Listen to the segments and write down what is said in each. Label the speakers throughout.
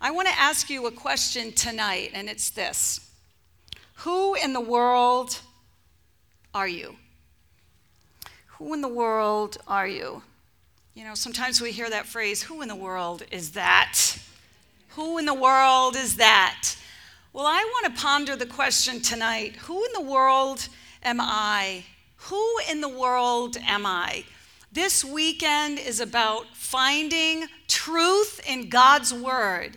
Speaker 1: I want to ask you a question tonight, and it's this Who in the world are you? Who in the world are you? You know, sometimes we hear that phrase, Who in the world is that? Who in the world is that? Well, I want to ponder the question tonight Who in the world am I? Who in the world am I? This weekend is about finding truth in God's Word,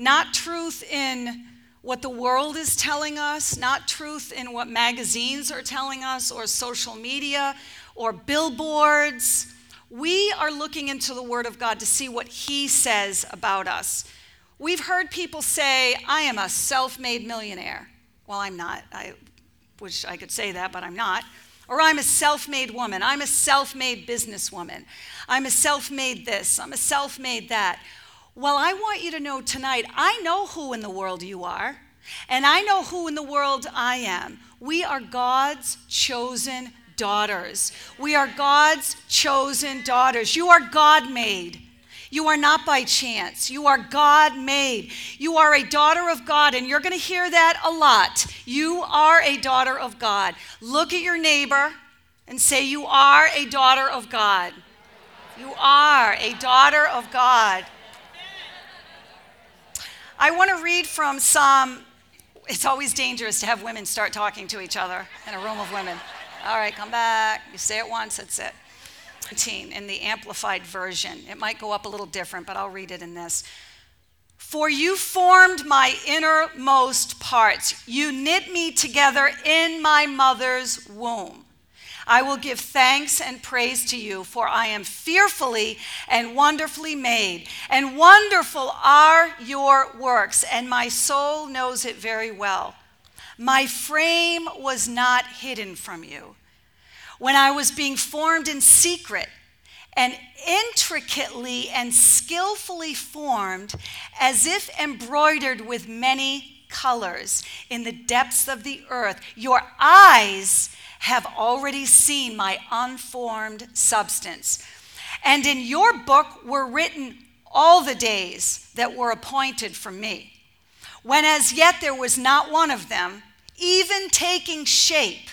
Speaker 1: not truth in what the world is telling us, not truth in what magazines are telling us, or social media, or billboards. We are looking into the Word of God to see what He says about us. We've heard people say, I am a self made millionaire. Well, I'm not. I wish I could say that, but I'm not. Or I'm a self made woman. I'm a self made businesswoman. I'm a self made this. I'm a self made that. Well, I want you to know tonight, I know who in the world you are, and I know who in the world I am. We are God's chosen daughters. We are God's chosen daughters. You are God made. You are not by chance. You are God made. You are a daughter of God, and you're going to hear that a lot. You are a daughter of God. Look at your neighbor and say, You are a daughter of God. You are a daughter of God. I want to read from Psalm. It's always dangerous to have women start talking to each other in a room of women. All right, come back. You say it once, that's it 19 in the Amplified Version. It might go up a little different, but I'll read it in this. For you formed my innermost parts. You knit me together in my mother's womb. I will give thanks and praise to you, for I am fearfully and wonderfully made. And wonderful are your works, and my soul knows it very well. My frame was not hidden from you when I was being formed in secret and intricately and skillfully formed, as if embroidered with many colors in the depths of the earth. Your eyes have already seen my unformed substance. And in your book were written all the days that were appointed for me, when as yet there was not one of them, even taking shape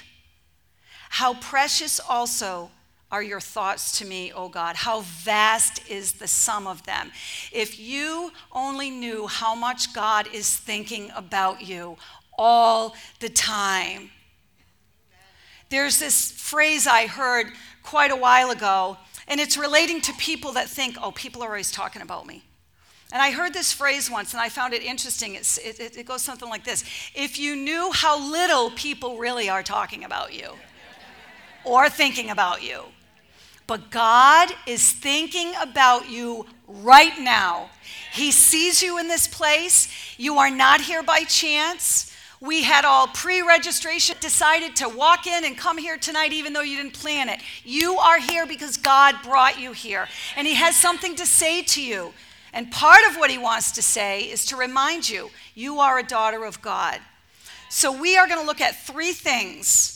Speaker 1: how precious also are your thoughts to me, O God. How vast is the sum of them. If you only knew how much God is thinking about you all the time. There's this phrase I heard quite a while ago, and it's relating to people that think, oh, people are always talking about me. And I heard this phrase once and I found it interesting. It, it, it goes something like this If you knew how little people really are talking about you or thinking about you. But God is thinking about you right now. He sees you in this place. You are not here by chance. We had all pre registration, decided to walk in and come here tonight, even though you didn't plan it. You are here because God brought you here, and He has something to say to you. And part of what He wants to say is to remind you you are a daughter of God. So, we are going to look at three things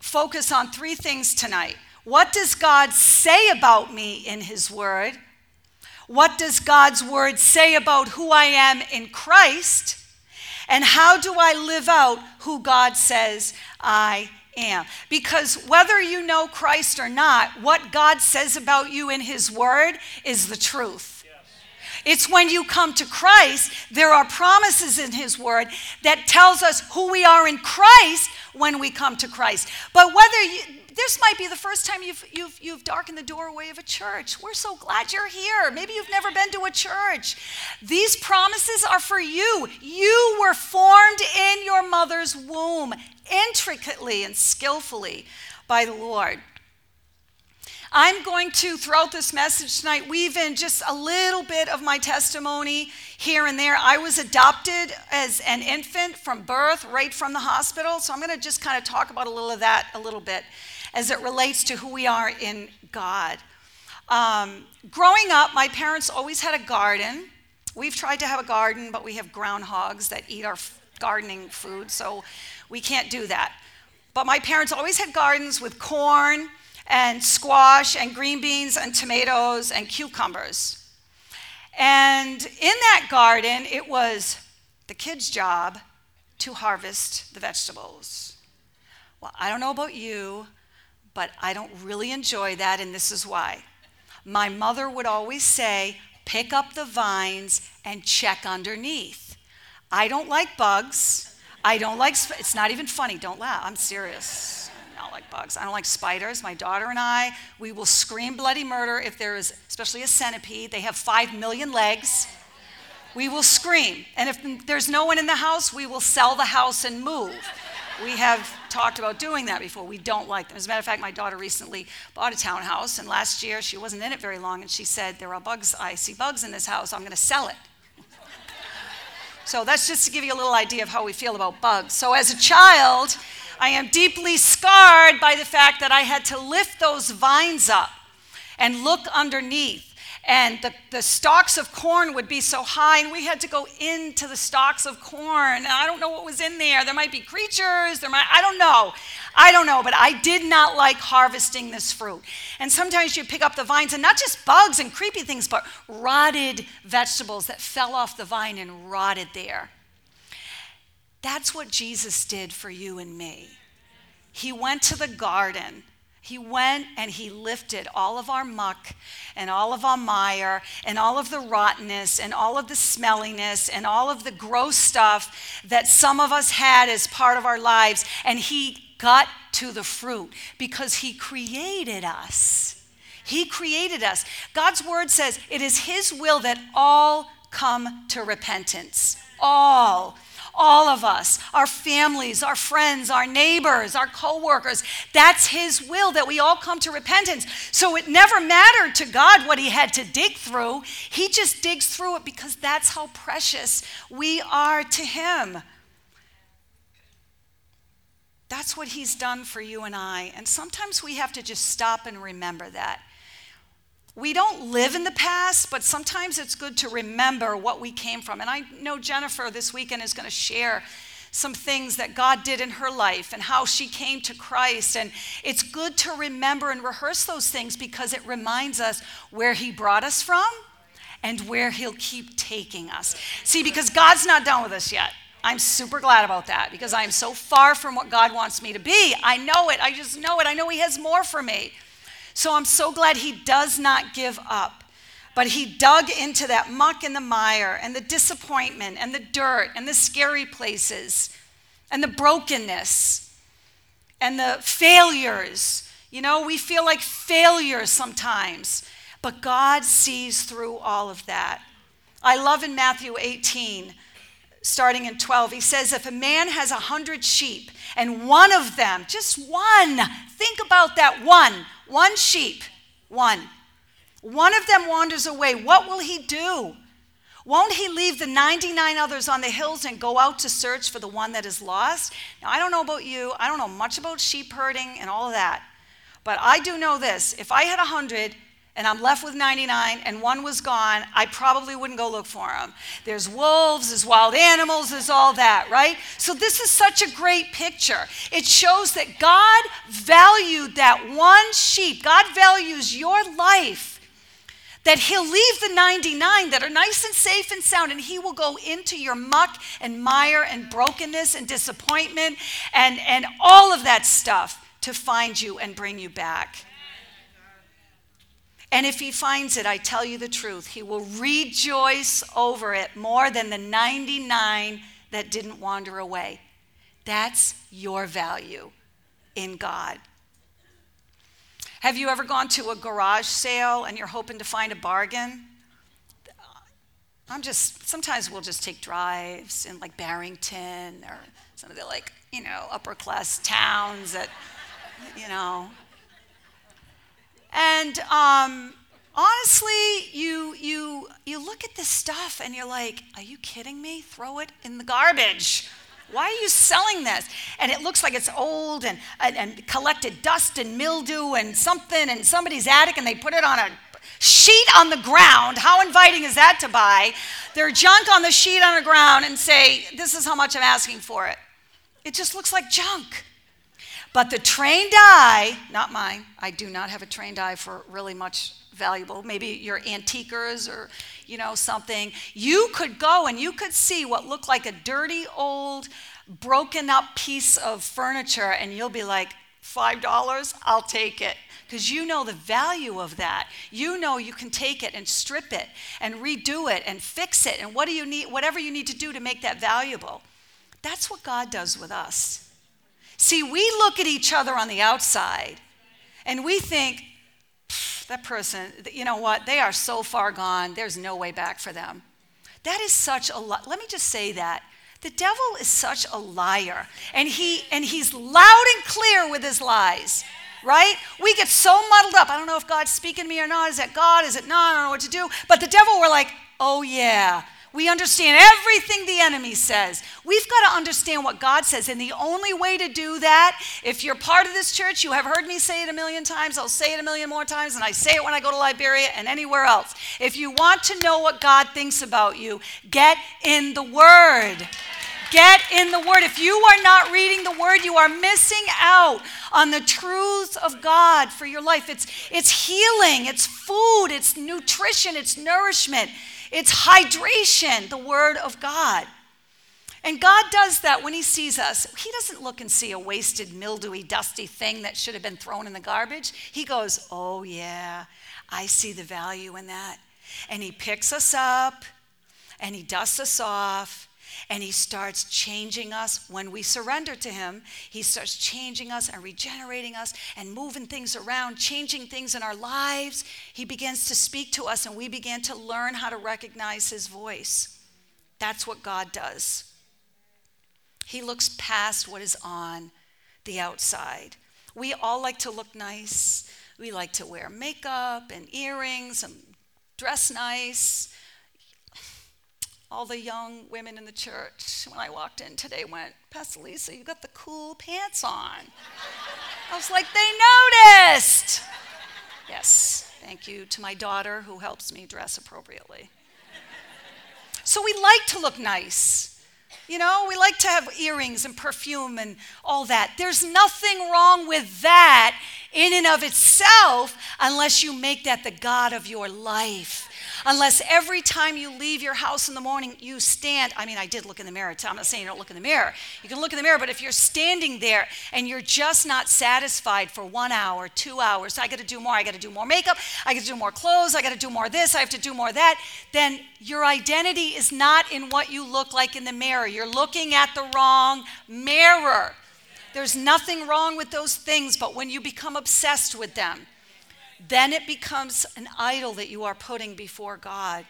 Speaker 1: focus on three things tonight. What does God say about me in His Word? What does God's Word say about who I am in Christ? And how do I live out who God says I am? Because whether you know Christ or not, what God says about you in His Word is the truth. It's when you come to Christ, there are promises in His Word that tells us who we are in Christ when we come to Christ. But whether you, this might be the first time you've, you've, you've darkened the doorway of a church. We're so glad you're here. Maybe you've never been to a church. These promises are for you. You were formed in your mother's womb intricately and skillfully by the Lord. I'm going to, throughout this message tonight, weave in just a little bit of my testimony here and there. I was adopted as an infant from birth, right from the hospital. So I'm going to just kind of talk about a little of that a little bit as it relates to who we are in God. Um, growing up, my parents always had a garden. We've tried to have a garden, but we have groundhogs that eat our gardening food, so we can't do that. But my parents always had gardens with corn and squash and green beans and tomatoes and cucumbers. And in that garden, it was the kids' job to harvest the vegetables. Well, I don't know about you, but I don't really enjoy that, and this is why. My mother would always say, pick up the vines and check underneath. I don't like bugs. I don't like, it's not even funny. Don't laugh. I'm serious. I don't like bugs. I don't like spiders. My daughter and I, we will scream bloody murder if there is, especially a centipede. They have five million legs. We will scream. And if there's no one in the house, we will sell the house and move. We have talked about doing that before. We don't like them. As a matter of fact, my daughter recently bought a townhouse, and last year she wasn't in it very long, and she said, There are bugs, I see bugs in this house, I'm going to sell it. so that's just to give you a little idea of how we feel about bugs. So as a child, I am deeply scarred by the fact that I had to lift those vines up and look underneath and the, the stalks of corn would be so high, and we had to go into the stalks of corn. And I don't know what was in there. There might be creatures, there might, I don't know. I don't know, but I did not like harvesting this fruit. And sometimes you pick up the vines, and not just bugs and creepy things, but rotted vegetables that fell off the vine and rotted there. That's what Jesus did for you and me. He went to the garden he went and he lifted all of our muck and all of our mire and all of the rottenness and all of the smelliness and all of the gross stuff that some of us had as part of our lives. And he got to the fruit because he created us. He created us. God's word says it is his will that all come to repentance. All all of us, our families, our friends, our neighbors, our coworkers. That's his will that we all come to repentance. So it never mattered to God what he had to dig through. He just digs through it because that's how precious we are to him. That's what he's done for you and I. And sometimes we have to just stop and remember that. We don't live in the past, but sometimes it's good to remember what we came from. And I know Jennifer this weekend is going to share some things that God did in her life and how she came to Christ. And it's good to remember and rehearse those things because it reminds us where He brought us from and where He'll keep taking us. See, because God's not done with us yet. I'm super glad about that because I'm so far from what God wants me to be. I know it. I just know it. I know He has more for me. So I'm so glad he does not give up. But he dug into that muck and the mire and the disappointment and the dirt and the scary places and the brokenness and the failures. You know, we feel like failures sometimes, but God sees through all of that. I love in Matthew 18, starting in 12, he says, If a man has a hundred sheep and one of them, just one, think about that one, one sheep, one. One of them wanders away. What will he do? Won't he leave the 99 others on the hills and go out to search for the one that is lost? Now, I don't know about you. I don't know much about sheep herding and all of that. But I do know this if I had 100 and I'm left with 99 and one was gone, I probably wouldn't go look for him. There's wolves, there's wild animals, there's all that, right? So this is such a great picture. It shows that God valued that one sheep. God values your life. That he'll leave the 99 that are nice and safe and sound, and he will go into your muck and mire and brokenness and disappointment and, and all of that stuff to find you and bring you back. And if he finds it, I tell you the truth, he will rejoice over it more than the 99 that didn't wander away. That's your value in God. Have you ever gone to a garage sale and you're hoping to find a bargain? I'm just, sometimes we'll just take drives in like Barrington or some of the like, you know, upper class towns that, you know, and um, honestly, you, you, you look at this stuff and you're like, are you kidding me? Throw it in the garbage. Why are you selling this? And it looks like it's old and, and, and collected dust and mildew and something in somebody's attic and they put it on a sheet on the ground. How inviting is that to buy? Their junk on the sheet on the ground and say, This is how much I'm asking for it. It just looks like junk. But the trained eye, not mine, I do not have a trained eye for really much valuable. Maybe your antiquers or, you know, something. You could go and you could see what looked like a dirty old broken up piece of furniture and you'll be like, $5, I'll take it. Because you know the value of that. You know you can take it and strip it and redo it and fix it and what do you need, whatever you need to do to make that valuable. That's what God does with us. See, we look at each other on the outside and we think, that person, you know what, they are so far gone, there's no way back for them. That is such a lot. Let me just say that. The devil is such a liar, and he and he's loud and clear with his lies. Right? We get so muddled up. I don't know if God's speaking to me or not. Is that God? Is it not? I don't know what to do. But the devil, we're like, oh yeah, we understand everything the enemy says. We've got to understand what God says. And the only way to do that, if you're part of this church, you have heard me say it a million times, I'll say it a million more times, and I say it when I go to Liberia and anywhere else. If you want to know what God thinks about you, get in the Word. Get in the Word. If you are not reading the Word, you are missing out on the truths of God for your life. It's, it's healing, it's food, it's nutrition, it's nourishment. It's hydration, the Word of God. And God does that when He sees us. He doesn't look and see a wasted, mildewy, dusty thing that should have been thrown in the garbage. He goes, Oh, yeah, I see the value in that. And He picks us up and He dusts us off and he starts changing us when we surrender to him. He starts changing us and regenerating us and moving things around, changing things in our lives. He begins to speak to us, and we begin to learn how to recognize his voice. That's what God does. He looks past what is on the outside. We all like to look nice. We like to wear makeup and earrings and dress nice all the young women in the church, when I walked in today, went, Pastor Lisa, you got the cool pants on. I was like, they noticed. Yes, thank you to my daughter who helps me dress appropriately. So we like to look nice. You know, we like to have earrings and perfume and all that. There's nothing wrong with that in and of itself unless you make that the God of your life unless every time you leave your house in the morning, you stand. I mean, I did look in the mirror. I'm not saying you don't look in the mirror. You can look in the mirror, but if you're standing there and you're just not satisfied for one hour, two hours, I got to do more. I got to do more makeup. I got to do more clothes. I got to do more this. I have to do more that. Then your identity is not in what you look like in the mirror. You're looking at the wrong mirror. There's nothing wrong with those things, but when you become obsessed with them, then it becomes an idol that you are putting before God.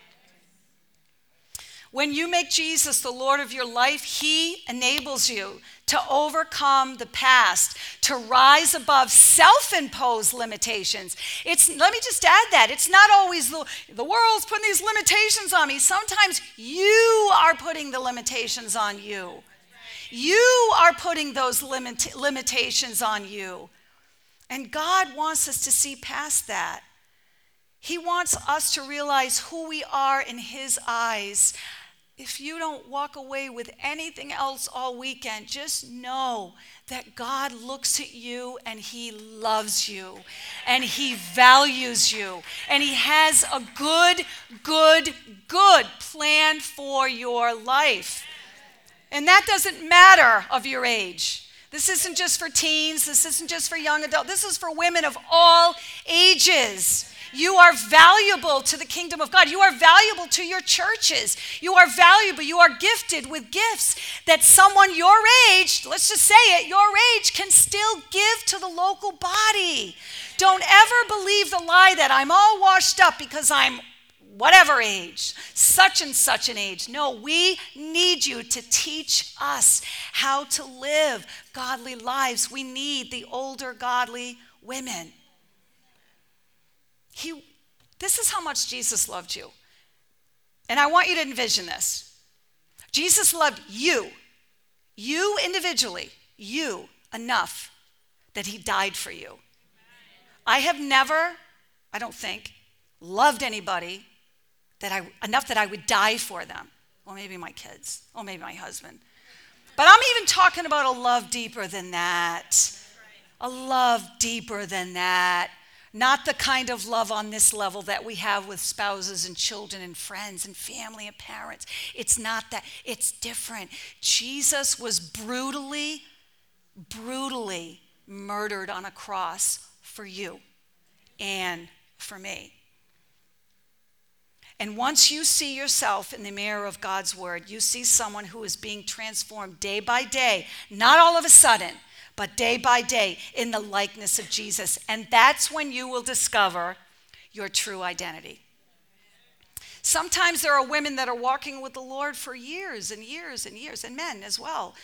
Speaker 1: When you make Jesus the Lord of your life, He enables you to overcome the past, to rise above self imposed limitations. It's, let me just add that. It's not always the, the world's putting these limitations on me. Sometimes you are putting the limitations on you. You are putting those limit, limitations on you. And God wants us to see past that. He wants us to realize who we are in His eyes. If you don't walk away with anything else all weekend, just know that God looks at you and He loves you and He values you and He has a good, good, good plan for your life. And that doesn't matter of your age. This isn't just for teens, this isn't just for young adults, this is for women of all ages. You are valuable to the kingdom of God. You are valuable to your churches. You are valuable. You are gifted with gifts that someone your age, let's just say it, your age can still give to the local body. Don't ever believe the lie that I'm all washed up because I'm whatever age, such and such an age. No, we need you to teach us how to live godly lives. We need the older godly women. He, this is how much Jesus loved you. And I want you to envision this. Jesus loved you, you individually, you enough that he died for you. I have never, I don't think, loved anybody that I, enough that I would die for them. Well, maybe my kids, or maybe my husband. But I'm even talking about a love deeper than that. a love deeper than that. Not the kind of love on this level that we have with spouses and children and friends and family and parents. It's not that, it's different. Jesus was brutally, brutally murdered on a cross for you and for me. And once you see yourself in the mirror of God's word, you see someone who is being transformed day by day, not all of a sudden, but day by day in the likeness of Jesus. And that's when you will discover your true identity. Sometimes there are women that are walking with the Lord for years and years and years, and men as well.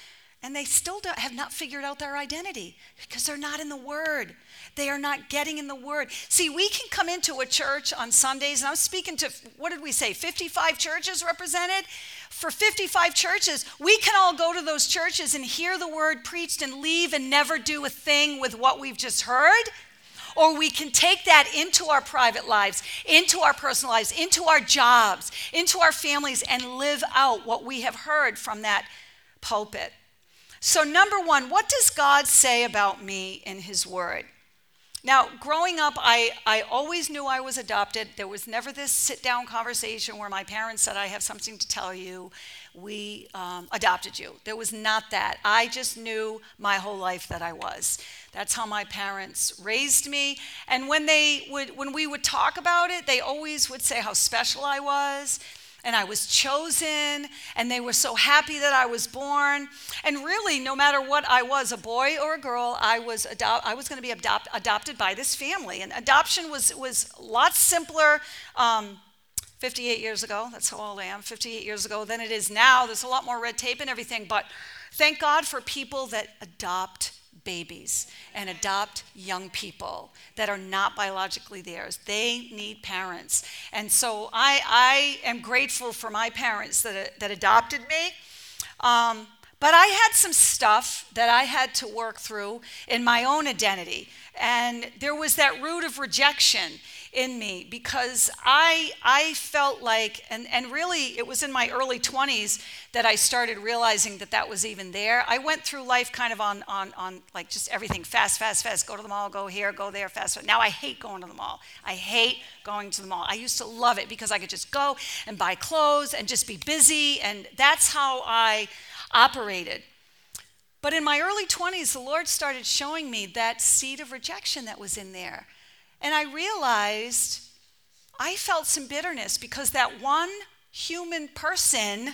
Speaker 1: And they still have not figured out their identity because they're not in the Word. They are not getting in the Word. See, we can come into a church on Sundays, and I'm speaking to, what did we say, 55 churches represented? For 55 churches, we can all go to those churches and hear the Word preached and leave and never do a thing with what we've just heard. Or we can take that into our private lives, into our personal lives, into our jobs, into our families, and live out what we have heard from that pulpit. So, number one, what does God say about me in His Word? Now, growing up, I, I always knew I was adopted. There was never this sit down conversation where my parents said, I have something to tell you. We um, adopted you. There was not that. I just knew my whole life that I was. That's how my parents raised me. And when, they would, when we would talk about it, they always would say how special I was and I was chosen, and they were so happy that I was born. And really, no matter what I was, a boy or a girl, I was, adopt- I was going to be adopt- adopted by this family. And adoption was, was a lot simpler um, 58 years ago. That's how old I am, 58 years ago, than it is now. There's a lot more red tape and everything. But thank God for people that adopt babies and adopt young people that are not biologically theirs. They need parents. And so I, I am grateful for my parents that, that adopted me. Um, but I had some stuff that I had to work through in my own identity. And there was that root of rejection in me because I, I felt like, and, and really it was in my early 20s that I started realizing that that was even there. I went through life kind of on, on, on like just everything fast, fast, fast, go to the mall, go here, go there, fast. fast. Now I hate going to the mall. I hate going to the mall. I used to love it because I could just go and buy clothes and just be busy, and that's how I operated. But in my early 20s, the Lord started showing me that seed of rejection that was in there. And I realized I felt some bitterness because that one human person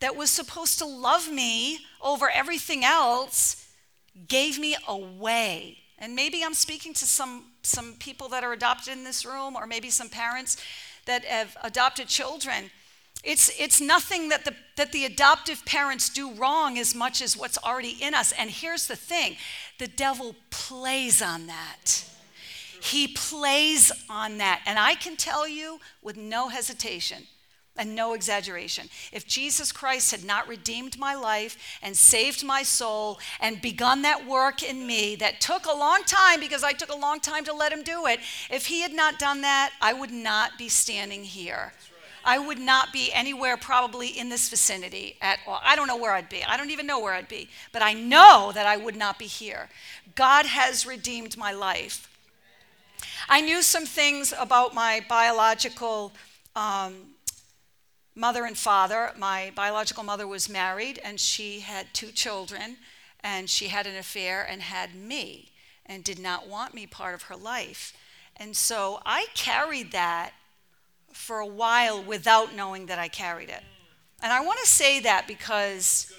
Speaker 1: that was supposed to love me over everything else gave me away. And maybe I'm speaking to some, some people that are adopted in this room, or maybe some parents that have adopted children. It's, it's nothing that the, that the adoptive parents do wrong as much as what's already in us. And here's the thing the devil plays on that. He plays on that. And I can tell you with no hesitation and no exaggeration if Jesus Christ had not redeemed my life and saved my soul and begun that work in me that took a long time because I took a long time to let him do it, if he had not done that, I would not be standing here. I would not be anywhere probably in this vicinity at all. I don't know where I'd be. I don't even know where I'd be. But I know that I would not be here. God has redeemed my life. I knew some things about my biological um, mother and father. My biological mother was married and she had two children, and she had an affair and had me and did not want me part of her life. And so I carried that for a while without knowing that I carried it. And I want to say that because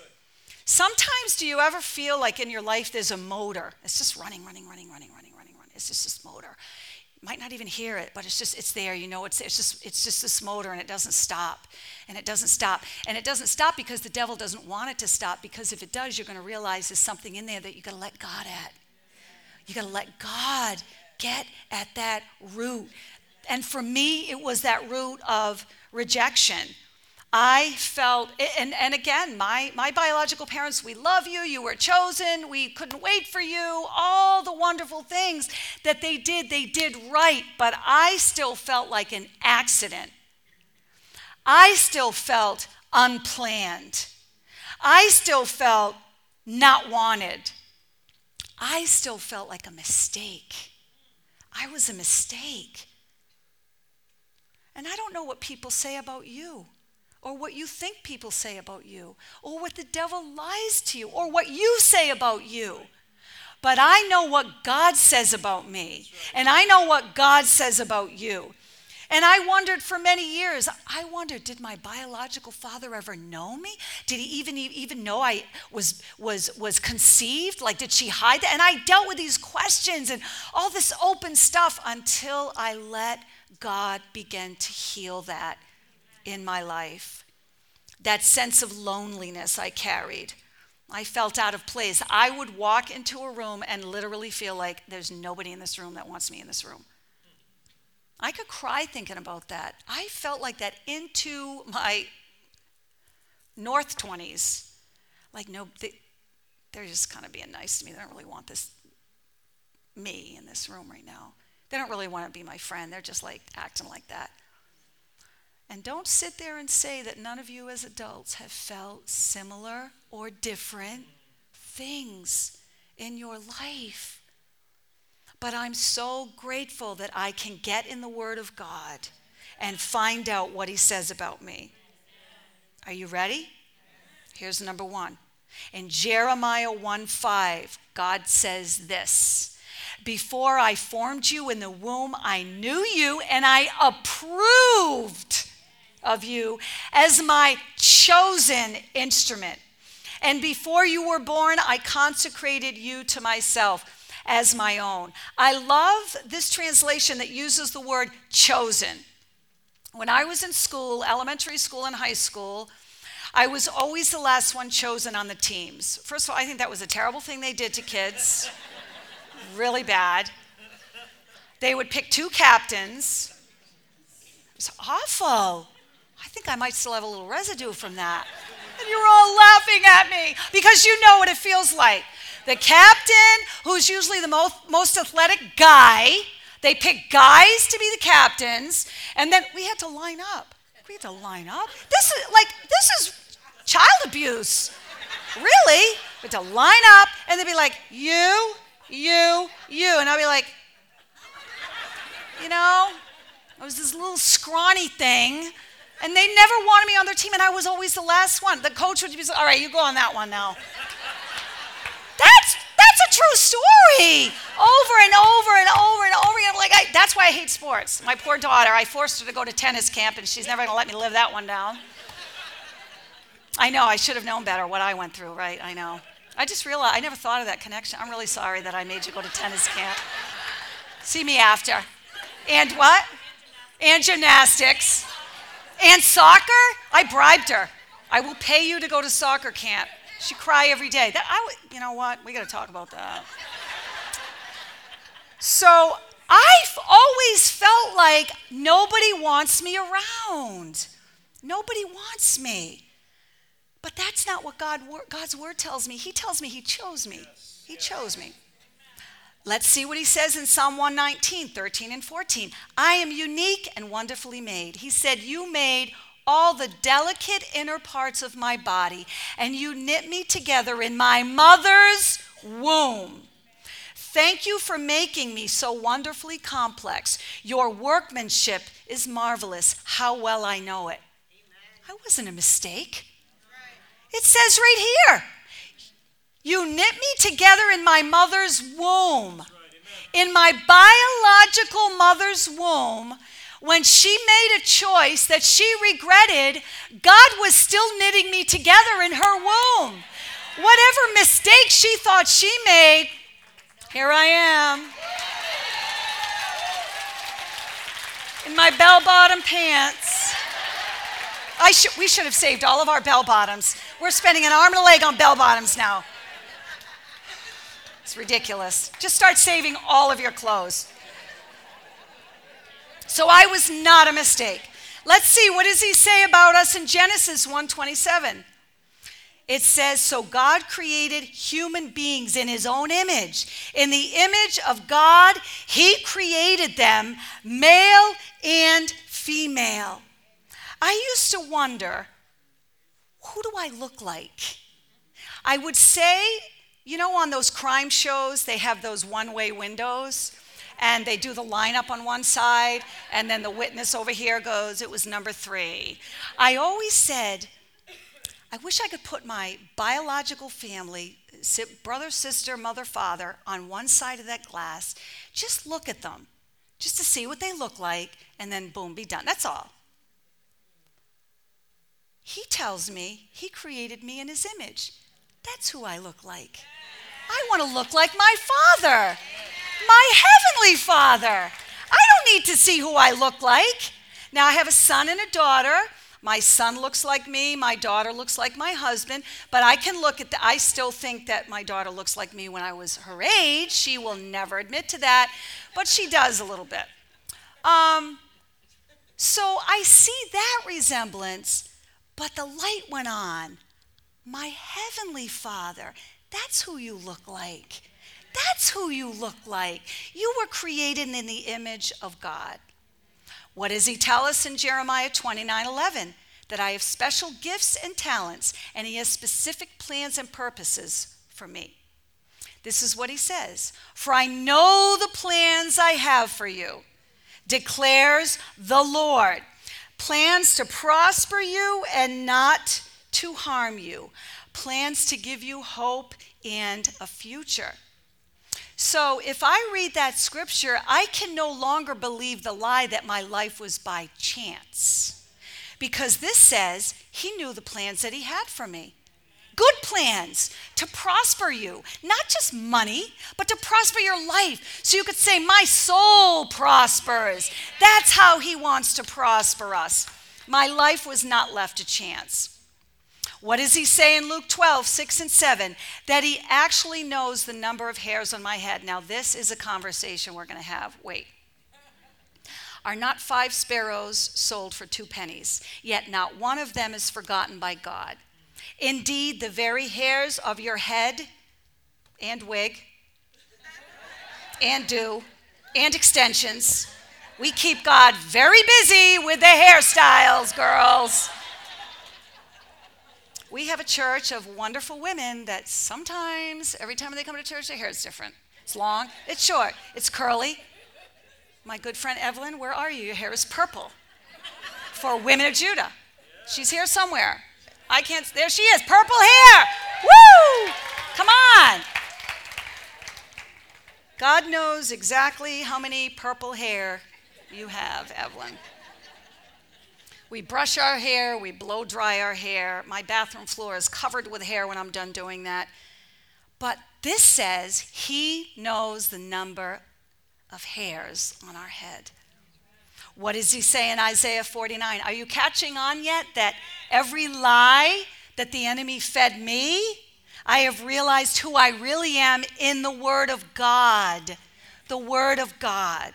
Speaker 1: sometimes do you ever feel like in your life there's a motor? It's just running, running, running, running, running, running, running. It's just this motor might not even hear it but it's just it's there you know it's, it's just it's just this motor and it doesn't stop. And it doesn't stop. And it doesn't stop because the devil doesn't want it to stop because if it does you're going to realize there's something in there that you got to let god at. You got to let god get at that root. And for me it was that root of rejection I felt, and, and again, my, my biological parents, we love you, you were chosen, we couldn't wait for you, all the wonderful things that they did, they did right, but I still felt like an accident. I still felt unplanned. I still felt not wanted. I still felt like a mistake. I was a mistake. And I don't know what people say about you, or what you think people say about you, or what the devil lies to you, or what you say about you. But I know what God says about me, and I know what God says about you. And I wondered for many years, I wondered, did my biological father ever know me? Did he even, even know I was, was, was conceived? Like, did she hide that? And I dealt with these questions and all this open stuff until I let God begin to heal that in my life. That sense of loneliness I carried. I felt out of place. I would walk into a room and literally feel like there's nobody in this room that wants me in this room. I could cry thinking about that. I felt like that into my North 20s. Like, no, they, they're just kind of being nice to me. They don't really want this, me in this room right now. They don't really want to be my friend. They're just like acting like that. And don't sit there and say that none of you as adults have felt similar or different things in your life. But I'm so grateful that I can get in the Word of God and find out what He says about me. Are you ready? Here's number one. In Jeremiah 1 5, God says this Before I formed you in the womb, I knew you and I approved of you as my chosen instrument. And before you were born, I consecrated you to myself as my own. I love this translation that uses the word chosen. When I was in school, elementary school and high school, I was always the last one chosen on the teams. First of all, I think that was a terrible thing they did to kids. really bad. They would pick two captains. It was awful. I think I might still have a little residue from that. And you're all laughing at me because you know what it feels like. The captain, who's usually the most, most athletic guy, they pick guys to be the captains, and then we had to line up. We had to line up. This is like this is child abuse. Really? We had to line up, and they'd be like, you, you, you, and I'd be like, you know, I was this little scrawny thing. And they never wanted me on their team, and I was always the last one. The coach would be like, all right, you go on that one now. That's that's a true story. Over and over and over and over again. Like I, that's why I hate sports. My poor daughter, I forced her to go to tennis camp, and she's never going to let me live that one down. I know I should have known better what I went through. Right? I know. I just realized I never thought of that connection. I'm really sorry that I made you go to tennis camp. See me after. And what? And gymnastics. And soccer? I bribed her. I will pay you to go to soccer camp. She cry every day. That I, you know what? We got to talk about that. So I've always felt like nobody wants me around. Nobody wants me. But that's not what God, God's word tells me. He tells me He chose me. He chose me. Let's see what he says in Psalm 119, 13 and 14. I am unique and wonderfully made. He said, You made all the delicate inner parts of my body, and you knit me together in my mother's womb. Thank you for making me so wonderfully complex. Your workmanship is marvelous. How well I know it. I wasn't a mistake. It says right here you knit me together in my mother's womb. In my biological mother's womb, when she made a choice that she regretted, God was still knitting me together in her womb. Whatever mistake she thought she made, here I am. In my bell bottom pants. Sh- we should have saved all of our bell bottoms. We're spending an arm and a leg on bell bottoms now. It's ridiculous. Just start saving all of your clothes. So I was not a mistake. Let's see what does he say about us in Genesis 1:27. It says so God created human beings in his own image. In the image of God, he created them male and female. I used to wonder, who do I look like? I would say You know, on those crime shows, they have those one way windows and they do the lineup on one side, and then the witness over here goes, It was number three. I always said, I wish I could put my biological family, brother, sister, mother, father, on one side of that glass, just look at them, just to see what they look like, and then boom, be done. That's all. He tells me he created me in his image. That's who I look like. I want to look like my father my heavenly Father. I don't need to see who I look like. Now, I have a son and a daughter. My son looks like me, my daughter looks like my husband, but I can look at the, I still think that my daughter looks like me when I was her age. She will never admit to that, but she does a little bit. Um, so I see that resemblance, but the light went on. My heavenly Father, that's who you look like. That's who you look like. You were created in the image of God. What does he tell us in Jeremiah 29 11? That I have special gifts and talents, and he has specific plans and purposes for me. This is what he says For I know the plans I have for you, declares the Lord. Plans to prosper you and not to harm you, plans to give you hope and a future. So if I read that scripture, I can no longer believe the lie that my life was by chance. Because this says he knew the plans that he had for me. Good plans to prosper you, not just money, but to prosper your life. So you could say, My soul prospers. That's how he wants to prosper us. My life was not left to chance. What does he say in Luke 12, 6 and 7? That he actually knows the number of hairs on my head. Now, this is a conversation we're going to have. Wait. Are not five sparrows sold for two pennies? Yet not one of them is forgotten by God. Indeed, the very hairs of your head and wig and do and extensions. We keep God very busy with the hairstyles, girls we have a church of wonderful women that sometimes, every time they come to church, their hair is different. It's long, it's short, it's curly. My good friend Evelyn, where are you? Your hair is purple for women of Judah. She's here somewhere. I can't, there she is, purple hair. Woo! Come on. God knows exactly how many purple hair you have, Evelyn. We brush our hair, we blow dry our hair. My bathroom floor is covered with hair when I'm done doing that. But this says he knows the number of hairs on our head. What does he say in Isaiah 49? Are you catching on yet that every lie that the enemy fed me, I have realized who I really am in the Word of God? The Word of God.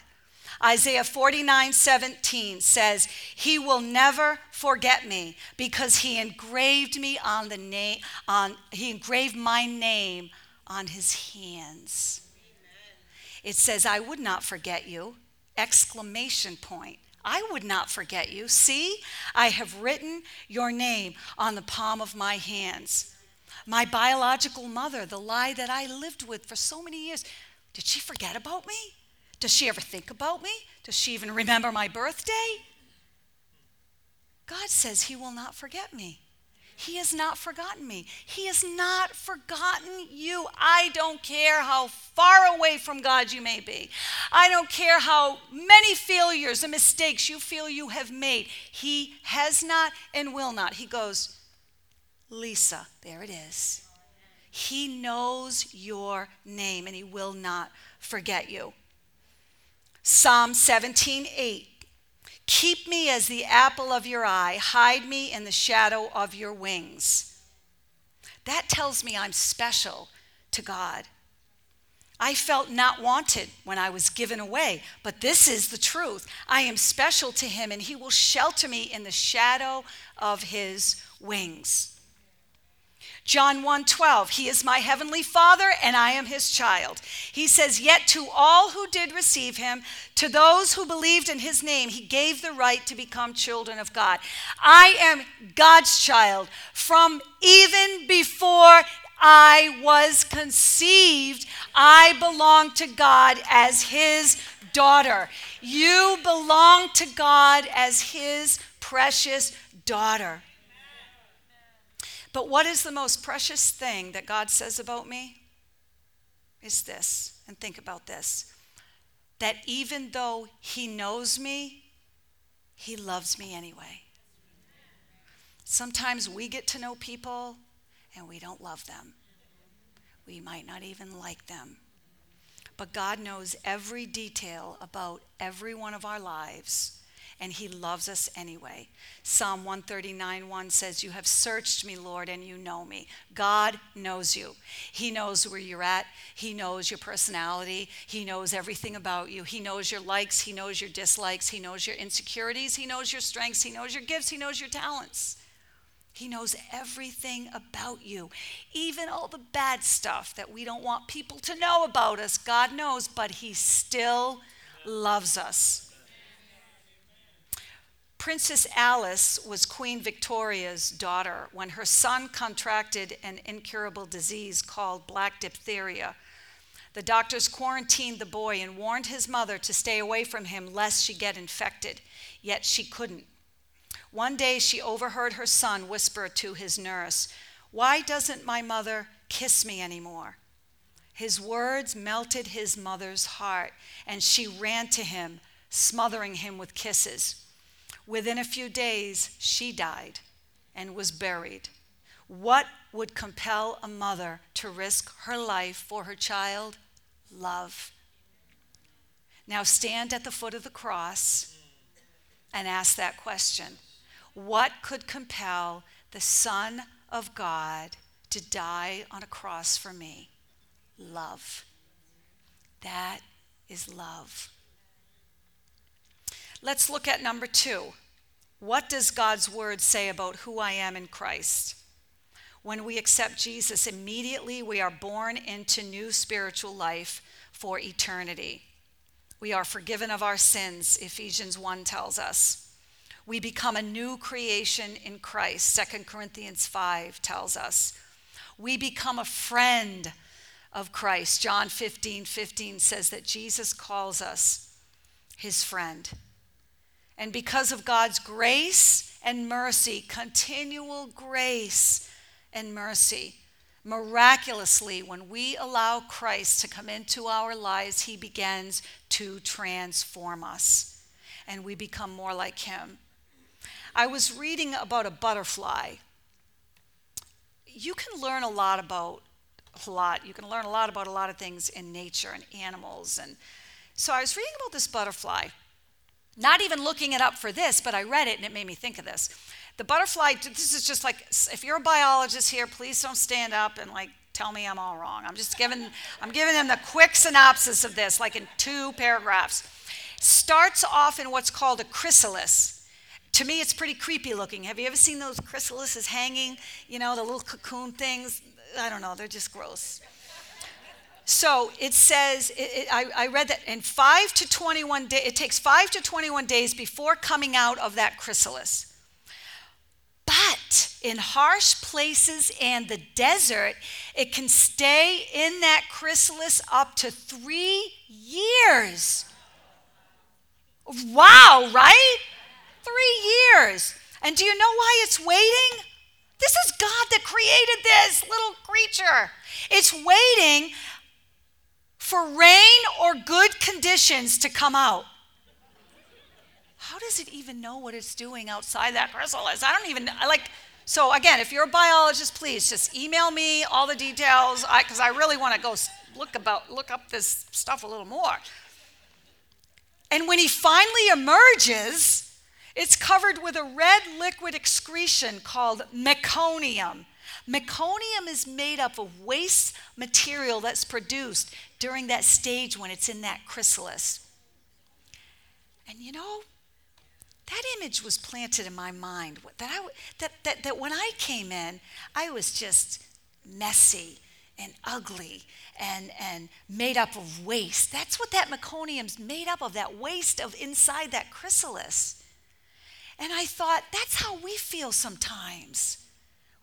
Speaker 1: Isaiah 49 17 says, He will never forget me because he engraved me on the name, on, he engraved my name on his hands. Amen. It says, I would not forget you! Exclamation point. I would not forget you. See, I have written your name on the palm of my hands. My biological mother, the lie that I lived with for so many years, did she forget about me? Does she ever think about me? Does she even remember my birthday? God says He will not forget me. He has not forgotten me. He has not forgotten you. I don't care how far away from God you may be. I don't care how many failures and mistakes you feel you have made. He has not and will not. He goes, Lisa, there it is. He knows your name and he will not forget you. Psalm 17, 8. Keep me as the apple of your eye, hide me in the shadow of your wings. That tells me I'm special to God. I felt not wanted when I was given away, but this is the truth. I am special to Him, and He will shelter me in the shadow of His wings. John 1:12 He is my heavenly Father and I am his child. He says yet to all who did receive him to those who believed in his name he gave the right to become children of God. I am God's child from even before I was conceived, I belong to God as His daughter. You belong to God as His precious daughter. But what is the most precious thing that God says about me? Is this, and think about this that even though He knows me, He loves me anyway. Sometimes we get to know people and we don't love them. We might not even like them. But God knows every detail about every one of our lives, and He loves us anyway. Psalm 139 1 says, You have searched me, Lord, and you know me. God knows you. He knows where you're at. He knows your personality. He knows everything about you. He knows your likes. He knows your dislikes. He knows your insecurities. He knows your strengths. He knows your gifts. He knows your talents. He knows everything about you, even all the bad stuff that we don't want people to know about us. God knows, but He still loves us. Princess Alice was Queen Victoria's daughter when her son contracted an incurable disease called black diphtheria. The doctors quarantined the boy and warned his mother to stay away from him lest she get infected, yet she couldn't. One day she overheard her son whisper to his nurse, Why doesn't my mother kiss me anymore? His words melted his mother's heart, and she ran to him, smothering him with kisses. Within a few days, she died and was buried. What would compel a mother to risk her life for her child? Love. Now stand at the foot of the cross and ask that question what could compel the Son of God to die on a cross for me? Love. That is love. Let's look at number two. What does God's word say about who I am in Christ? When we accept Jesus, immediately we are born into new spiritual life for eternity. We are forgiven of our sins, Ephesians 1 tells us we become a new creation in Christ. 2 Corinthians 5 tells us. We become a friend of Christ. John 15 15 says that Jesus calls us his friend. And because of God's grace and mercy, continual grace and mercy, miraculously, when we allow Christ to come into our lives, he begins to transform us and we become more like him. I was reading about a butterfly. You can learn a lot about a lot. You can learn a lot about a lot of things in nature and animals. And so I was reading about this butterfly, not even looking it up for this, but I read it and it made me think of this. The butterfly, this is just like, if you're a biologist here, please don't stand up and like tell me I'm all wrong. I'm just giving, I'm giving them the quick synopsis of this, like in two paragraphs. Starts off in what's called a chrysalis. To me, it's pretty creepy looking. Have you ever seen those chrysalises hanging? You know, the little cocoon things? I don't know, they're just gross. So it says, it, it, I, I, read that in five to 21 days, it takes five to 21 days before coming out of that chrysalis. But in harsh places and the desert, it can stay in that chrysalis up to three years. Wow, right? Three years. And do you know why it's waiting? This is God that created this little creature. It's waiting for rain or good conditions to come out. How does it even know what it's doing outside that chrysalis? I don't even like. So again, if you're a biologist, please just email me all the details because I, I really want to go look about look up this stuff a little more. And when he finally emerges, it's covered with a red liquid excretion called meconium. Meconium is made up of waste material that's produced during that stage when it's in that chrysalis. And you know, that image was planted in my mind that, I, that, that, that when I came in, I was just messy and ugly and, and made up of waste. That's what that meconium's made up of, that waste of inside that chrysalis. And I thought, that's how we feel sometimes.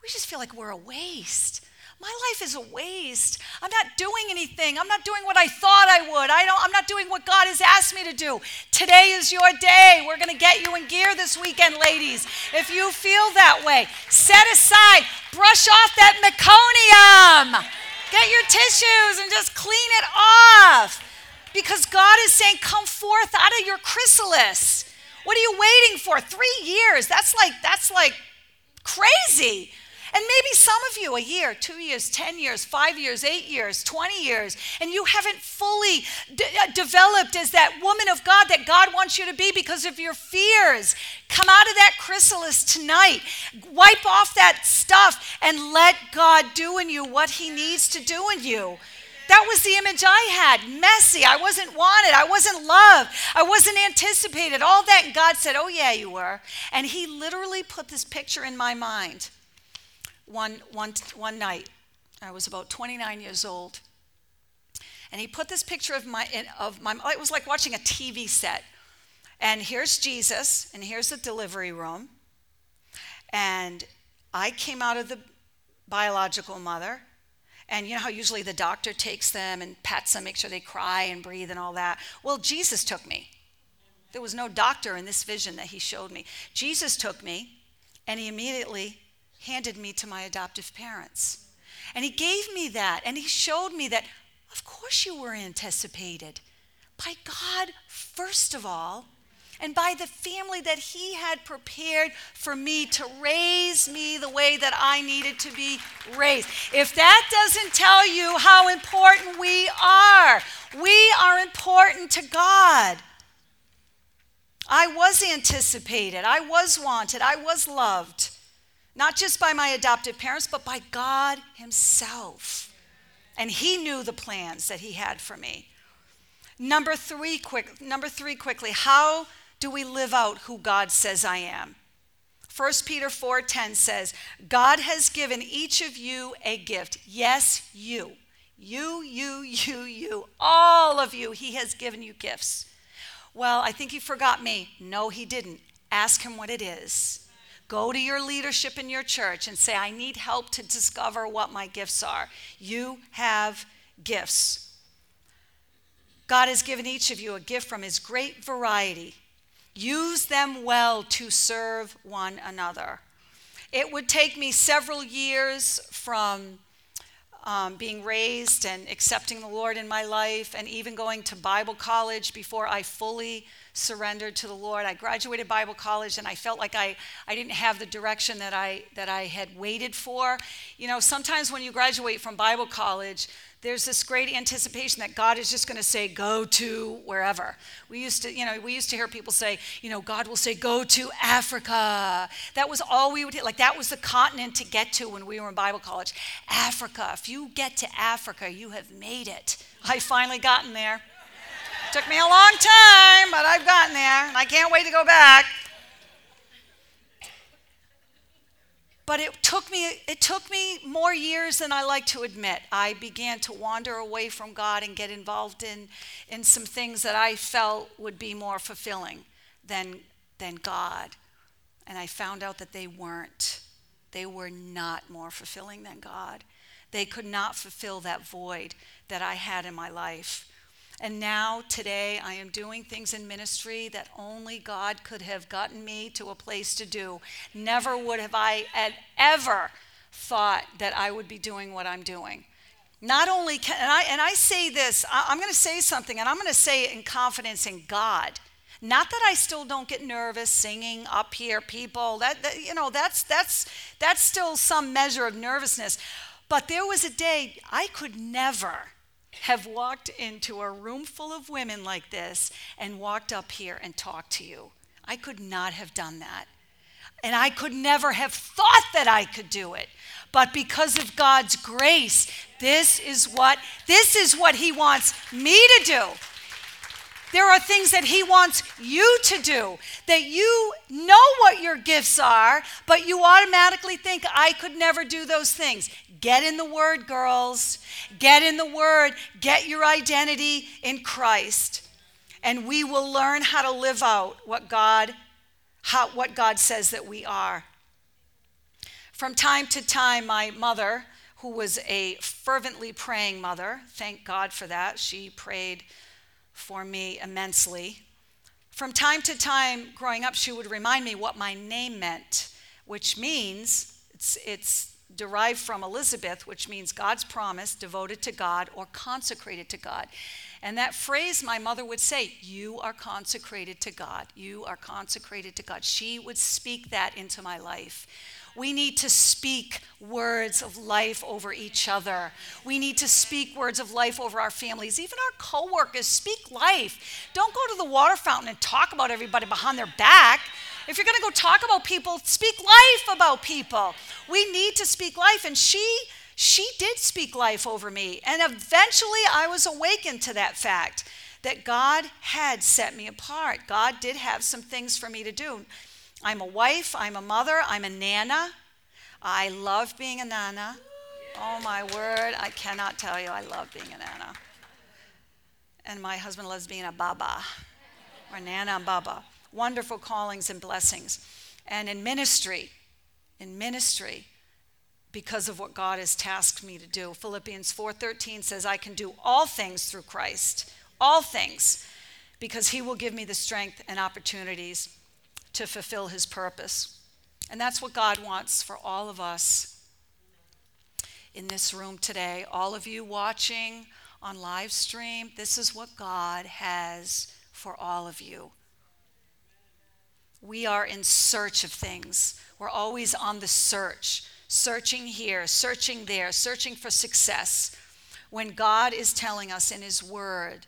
Speaker 1: We just feel like we're a waste. my life is a waste. I'm not doing anything. I'm not doing what I thought I would. I don't, I'm not doing what God has asked me to do. Today is your day. We're going to get you in gear this weekend, ladies. If you feel that way, set aside, brush off that meconium, get your tissues and just clean it off. Because God is saying, come forth out of your chrysalis. What are you waiting for? Three years. That's like, that's like crazy. And maybe some of you, a year, two years, 10 years, five years, eight years, 20 years, and you haven't fully uh, developed as that woman of God that God wants you to be because of your fears. Come out of that chrysalis tonight. Wipe off that stuff and let God do in you what He needs to do in you. That was the image I had. Messy. I wasn't wanted. I wasn't loved. I wasn't anticipated. All that. And God said, Oh, yeah, you were. And He literally put this picture in my mind one, one, one night. I was about 29 years old. And he put this picture of my, of my, it was like watching a TV set. And here's Jesus, and here's the delivery room. And I came out of the biological mother. And you know how usually the doctor takes them and pats them, make sure they cry and breathe and all that? Well, Jesus took me. There was no doctor in this vision that he showed me. Jesus took me, and he immediately handed me to my adoptive parents. And he gave me that, and he showed me that, of course, you were anticipated by God, first of all, and by the family that he had prepared for me to raise me the way that I needed to be raised. If that doesn't tell you how important we are, we are important to God. I was anticipated, I was wanted, I was loved not just by my adoptive parents, but by God Himself. And He knew the plans that He had for me. Number three, quick, number three, quickly, how do we live out who God says I am? 1 Peter 4:10 says, God has given each of you a gift. Yes, you. You, you, you, you. All of you, he has given you gifts. Well, I think he forgot me. No, he didn't. Ask him what it is. Go to your leadership in your church and say, I need help to discover what my gifts are. You have gifts. God has given each of you a gift from his great variety. Use them well to serve one another. It would take me several years from um, being raised and accepting the Lord in my life, and even going to Bible college before I fully surrendered to the Lord. I graduated Bible college and I felt like I, I didn't have the direction that I, that I had waited for. You know, sometimes when you graduate from Bible college, there's this great anticipation that God is just going to say, go to wherever. We used to, you know, we used to hear people say, you know, God will say, go to Africa. That was all we would. Like that was the continent to get to when we were in Bible college. Africa. If you get to Africa, you have made it. I finally gotten there. Took me a long time, but I've gotten there, and I can't wait to go back. But it took me it took me more years than I like to admit. I began to wander away from God and get involved in in some things that I felt would be more fulfilling than than God. And I found out that they weren't. They were not more fulfilling than God. They could not fulfill that void that I had in my life. And now, today, I am doing things in ministry that only God could have gotten me to a place to do. Never would have I ever thought that I would be doing what I'm doing. Not only can, and I, and I say this, I'm going to say something, and I'm going to say it in confidence in God. Not that I still don't get nervous singing up here, people. That, that you know, that's that's that's still some measure of nervousness. But there was a day I could never have walked into a room full of women like this and walked up here and talked to you. I could not have done that. And I could never have thought that I could do it. But because of God's grace, this is what this is what he wants me to do. There are things that He wants you to do, that you know what your gifts are, but you automatically think, I could never do those things. Get in the Word, girls. Get in the Word. Get your identity in Christ. And we will learn how to live out what God, how, what God says that we are. From time to time, my mother, who was a fervently praying mother. Thank God for that. She prayed for me immensely. From time to time growing up, she would remind me what my name meant, which means it's, it's derived from Elizabeth, which means God's promise, devoted to God or consecrated to God. And that phrase my mother would say, You are consecrated to God. You are consecrated to God. She would speak that into my life. We need to speak words of life over each other. We need to speak words of life over our families, even our coworkers. Speak life. Don't go to the water fountain and talk about everybody behind their back. If you're going to go talk about people, speak life about people. We need to speak life. And she she did speak life over me. And eventually I was awakened to that fact that God had set me apart. God did have some things for me to do. I'm a wife, I'm a mother, I'm a nana. I love being a nana. Oh my word, I cannot tell you I love being a nana. And my husband loves being a baba, or nana and baba. Wonderful callings and blessings. And in ministry, in ministry, because of what God has tasked me to do. Philippians 4:13 says I can do all things through Christ. All things because he will give me the strength and opportunities to fulfill his purpose. And that's what God wants for all of us in this room today. All of you watching on live stream, this is what God has for all of you. We are in search of things. We're always on the search searching here, searching there, searching for success. When God is telling us in his word,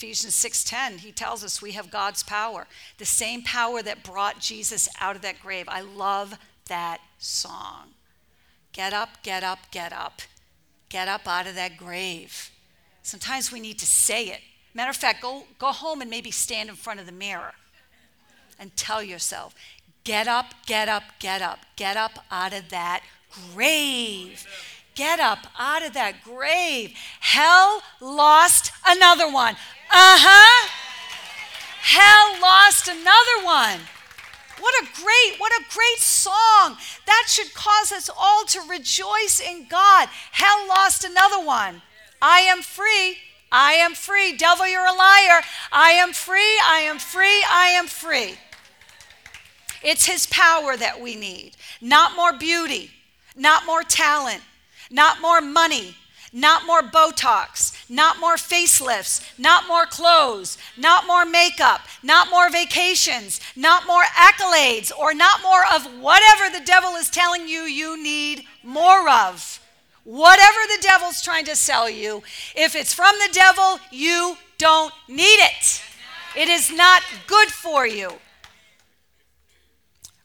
Speaker 1: Ephesians 6:10, he tells us we have God's power, the same power that brought Jesus out of that grave. I love that song. Get up, get up, get up. Get up out of that grave. Sometimes we need to say it. Matter of fact, go, go home and maybe stand in front of the mirror and tell yourself, get up, get up, get up, get up out of that grave. Get up out of that grave. Hell lost another one. Uh huh. Hell lost another one. What a great, what a great song. That should cause us all to rejoice in God. Hell lost another one. I am free. I am free. Devil, you're a liar. I am free. I am free. I am free. It's his power that we need, not more beauty, not more talent, not more money, not more Botox, not more facelifts, not more clothes, not more makeup, not more vacations, not more accolades, or not more of whatever the devil is telling you you need more of. Whatever the devil's trying to sell you, if it's from the devil, you don't need it. It is not good for you.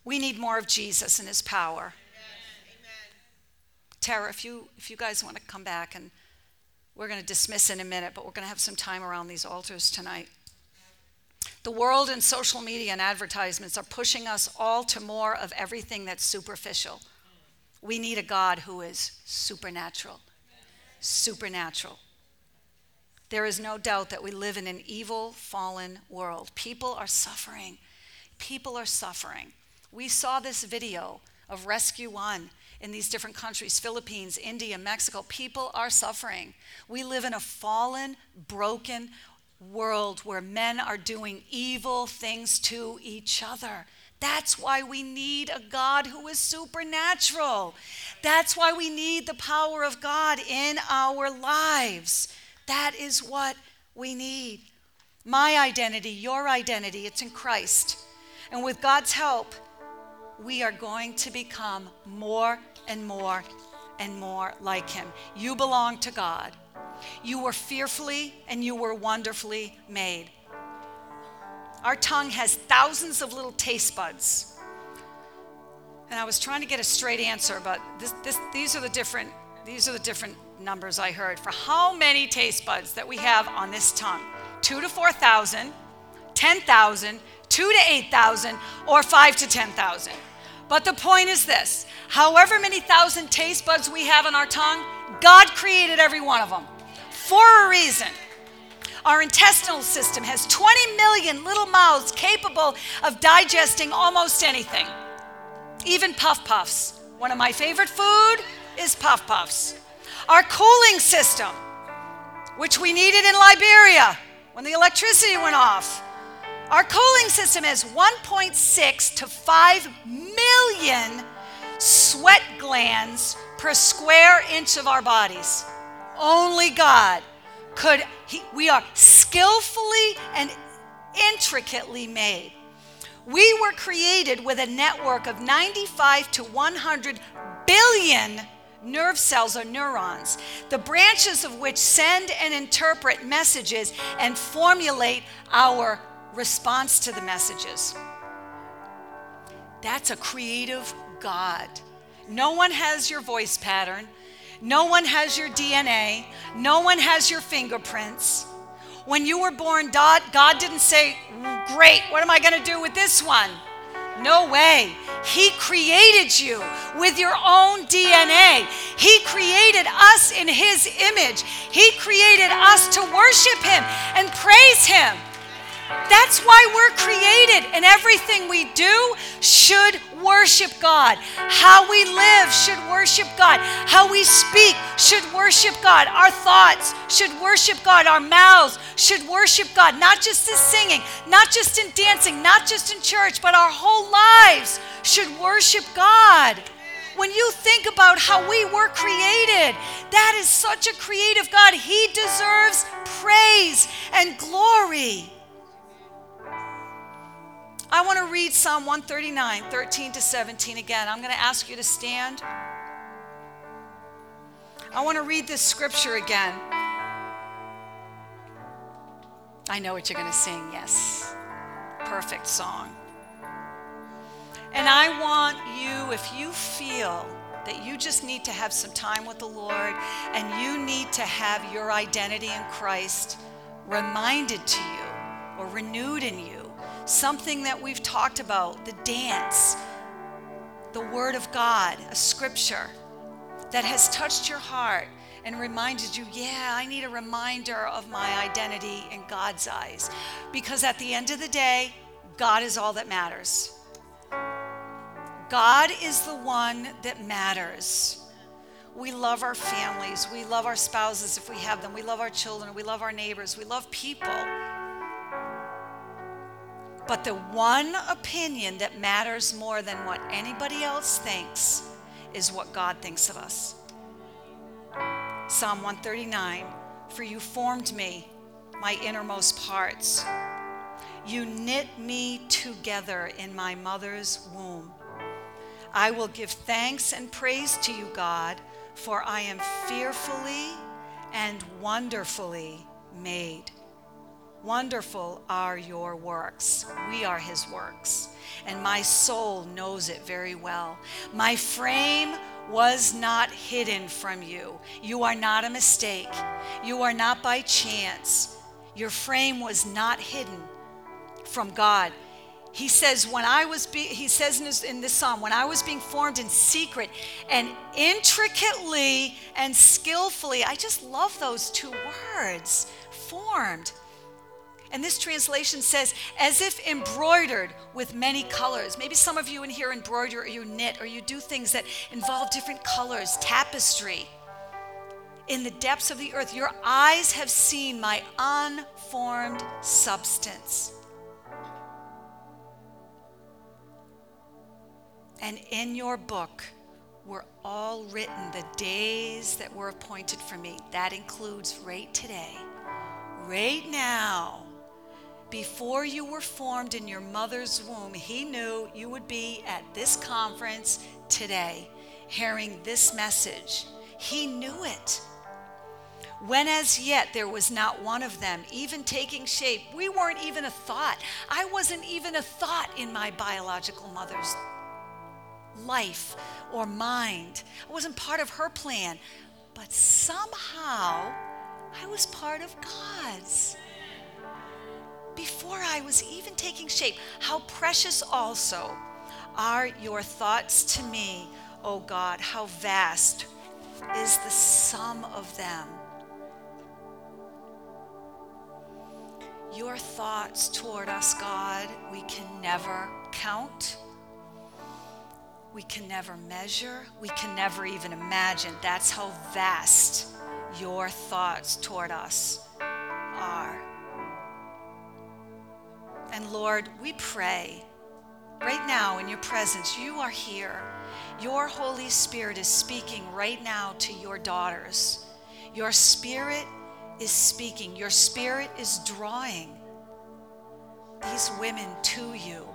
Speaker 1: We need more of Jesus and his power. Tara, if you, if you guys want to come back, and we're going to dismiss in a minute, but we're going to have some time around these altars tonight. The world and social media and advertisements are pushing us all to more of everything that's superficial. We need a God who is supernatural. Supernatural. There is no doubt that we live in an evil, fallen world. People are suffering. People are suffering. We saw this video of Rescue One in these different countries Philippines, India, Mexico. People are suffering. We live in a fallen, broken world where men are doing evil things to each other. That's why we need a God who is supernatural. That's why we need the power of God in our lives. That is what we need. My identity, your identity, it's in Christ. And with God's help, we are going to become more and more and more like Him. You belong to God. You were fearfully and you were wonderfully made. Our tongue has thousands of little taste buds. And I was trying to get a straight answer, but this, this, these are the different these are the different numbers I heard for how many taste buds that we have on this tongue. Two to 4,000, 10,000, two to 8,000, or five to 10,000. But the point is this however many thousand taste buds we have on our tongue, God created every one of them for a reason. Our intestinal system has 20 million little mouths capable of digesting almost anything, even puff puffs. One of my favorite food, is Puff Puffs. Our cooling system, which we needed in Liberia when the electricity went off. Our cooling system has 1.6 to 5 million sweat glands per square inch of our bodies. Only God could, he, we are skillfully and intricately made. We were created with a network of 95 to 100 billion nerve cells or neurons, the branches of which send and interpret messages and formulate our response to the messages. That's a creative God. No one has your voice pattern. No one has your DNA. No one has your fingerprints. When you were born, God, didn't say, Great, what am I going to do with this one? No way. He created you with your own DNA. He created us in His image. He created us to worship Him and praise Him. That's why we're created, and everything we do should worship God. How we live should worship God. How we speak should worship God. Our thoughts should worship God. Our mouths should worship God, not just in singing, not just in dancing, not just in church, but our whole lives should worship God. When you think about how we were created, that is such a creative God. He deserves praise and glory. I want to read Psalm 139, 13 to 17 again. I'm going to ask you to stand. I want to read this scripture again. I know what you're going to sing, yes. Perfect song. And I want you, if you feel that you just need to have some time with the Lord and you need to have your identity in Christ reminded to you or renewed in you, something that we've talked about, the dance, the Word of God, a scripture that has touched your heart and reminded you, yeah, I need a reminder of my identity in God's eyes. Because at the end of the day, God is all that matters. God is the one that matters. We love our families. We love our spouses if we have them. We love our children. We love our neighbors. We love people. But the one opinion that matters more than what anybody else thinks is what God thinks of us. Psalm 139 For you formed me, my innermost parts. You knit me together in my mother's womb. I will give thanks and praise to you, God, for I am fearfully and wonderfully made. Wonderful are your works. We are his works. And my soul knows it very well. My frame was not hidden from you. You are not a mistake. You are not by chance. Your frame was not hidden from God. He says, when I was, be, he says in this, in this psalm, when I was being formed in secret and intricately and skillfully, I just love those two words, formed. And this translation says, as if embroidered with many colors. Maybe some of you in here embroider or you knit or you do things that involve different colors, tapestry. In the depths of the earth, your eyes have seen my unformed substance. And in your book were all written the days that were appointed for me. That includes right today, right now before you were formed in your mother's womb, He knew you would be at this conference today, hearing this message. He knew it. When as yet there was not one of them, even taking shape, we weren't even a thought. I wasn't even a thought in my biological mother's life or mind. I wasn't part of her plan. But somehow I was part of God's before I was even taking shape. How precious also are your thoughts to me, O God. How vast is the sum of them. Your thoughts toward us, God, we can never count. we can never measure, we can never even imagine. That's how vast your thoughts toward us are. And Lord, we pray right now in your presence, you are here. Your Holy Spirit is speaking right now to your daughters. Your Spirit is speaking, your Spirit is drawing these women to you.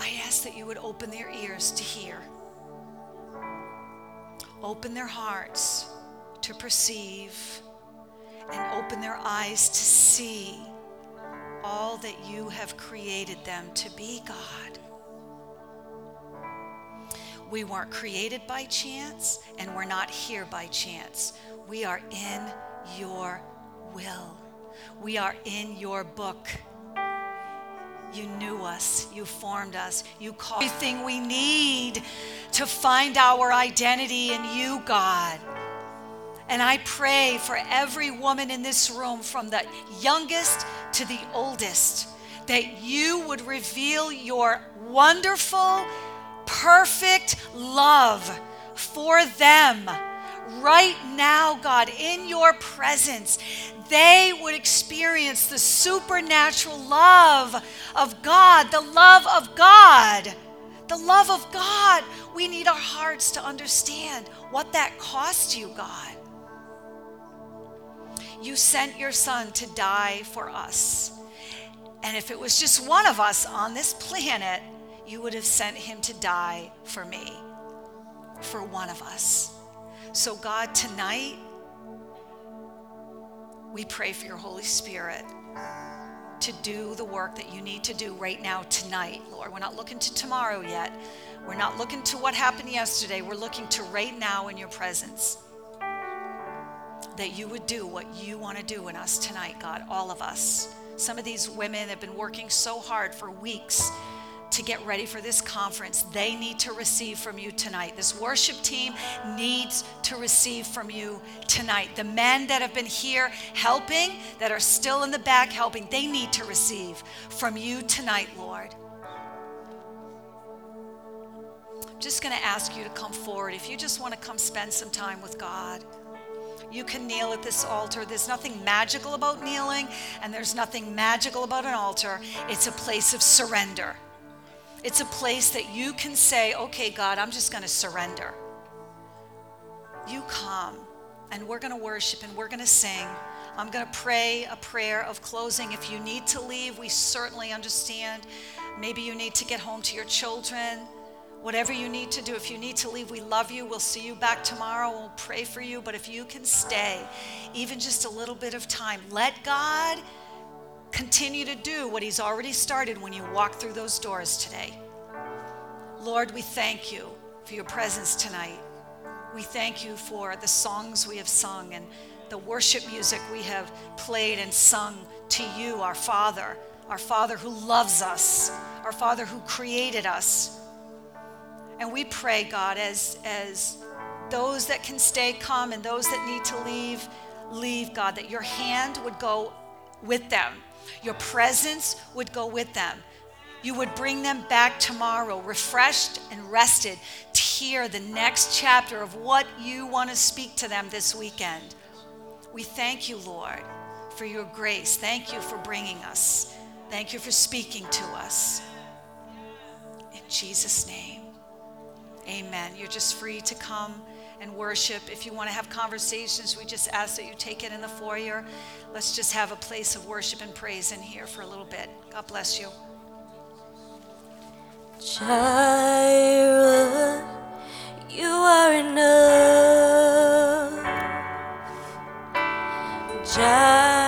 Speaker 1: I ask that you would open their ears to hear, open their hearts to perceive, and open their eyes to see all that you have created them to be, God. We weren't created by chance, and we're not here by chance. We are in your will. We are in your book. You knew us, you formed us, you called everything we need to find our identity in you, God. And I pray for every woman in this room, from the youngest to the oldest, that you would reveal your wonderful, perfect love for them right now, God, in your presence, they would experience the supernatural love of God, the love of God. The love of God. We need our hearts to understand what that cost you, God. You sent your son to die for us. And if it was just one of us on this planet, you would have sent him to die for me, for one of us. So, God, tonight, we pray for your Holy Spirit to do the work that you need to do right now, tonight, Lord. We're not looking to tomorrow yet. We're not looking to what happened yesterday. We're looking to right now in your presence. That you would do what you want to do in us tonight, God, all of us. Some of these women have been working so hard for weeks to get ready for this conference, they need to receive from you tonight. This worship team needs to receive from you tonight. The men that have been here helping, that are still in the back helping, they need to receive from you tonight, Lord. I'm just going to ask you to come forward. If you just want to come spend some time with God, you can kneel at this altar. There's nothing magical about kneeling, and there's nothing magical about an altar. It's a place of surrender. It's a place that you can say, okay, God, I'm just going to surrender. You come and we're going to worship and we're going to sing. I'm going to pray a prayer of closing. If you need to leave, we certainly understand. Maybe you need to get home to your children. Whatever you need to do, if you need to leave, we love you. We'll see you back tomorrow. We'll pray for you. But if you can stay, even just a little bit of time, let God continue to do what He's already started when you walk through those doors today. Lord, we thank you for your presence tonight. We thank you for the songs we have sung and the worship music we have played and sung to you, our Father, our Father who loves us, our Father who created us. And we pray, God, as, as those that can stay come and those that need to leave, leave, God, that your hand would go with them your presence would go with them. You would bring them back tomorrow, refreshed and rested, to hear the next chapter of what you want to speak to them this weekend. We thank you, Lord, for your grace. Thank you for bringing us. Thank you for speaking to us. In Jesus' name, amen. You're just free to come and worship. If you want to have conversations, we just ask that you take it in the foyer. Let's just have a place of worship and praise in here for a little bit. God bless you.
Speaker 2: Jireh, you are enough. Jireh,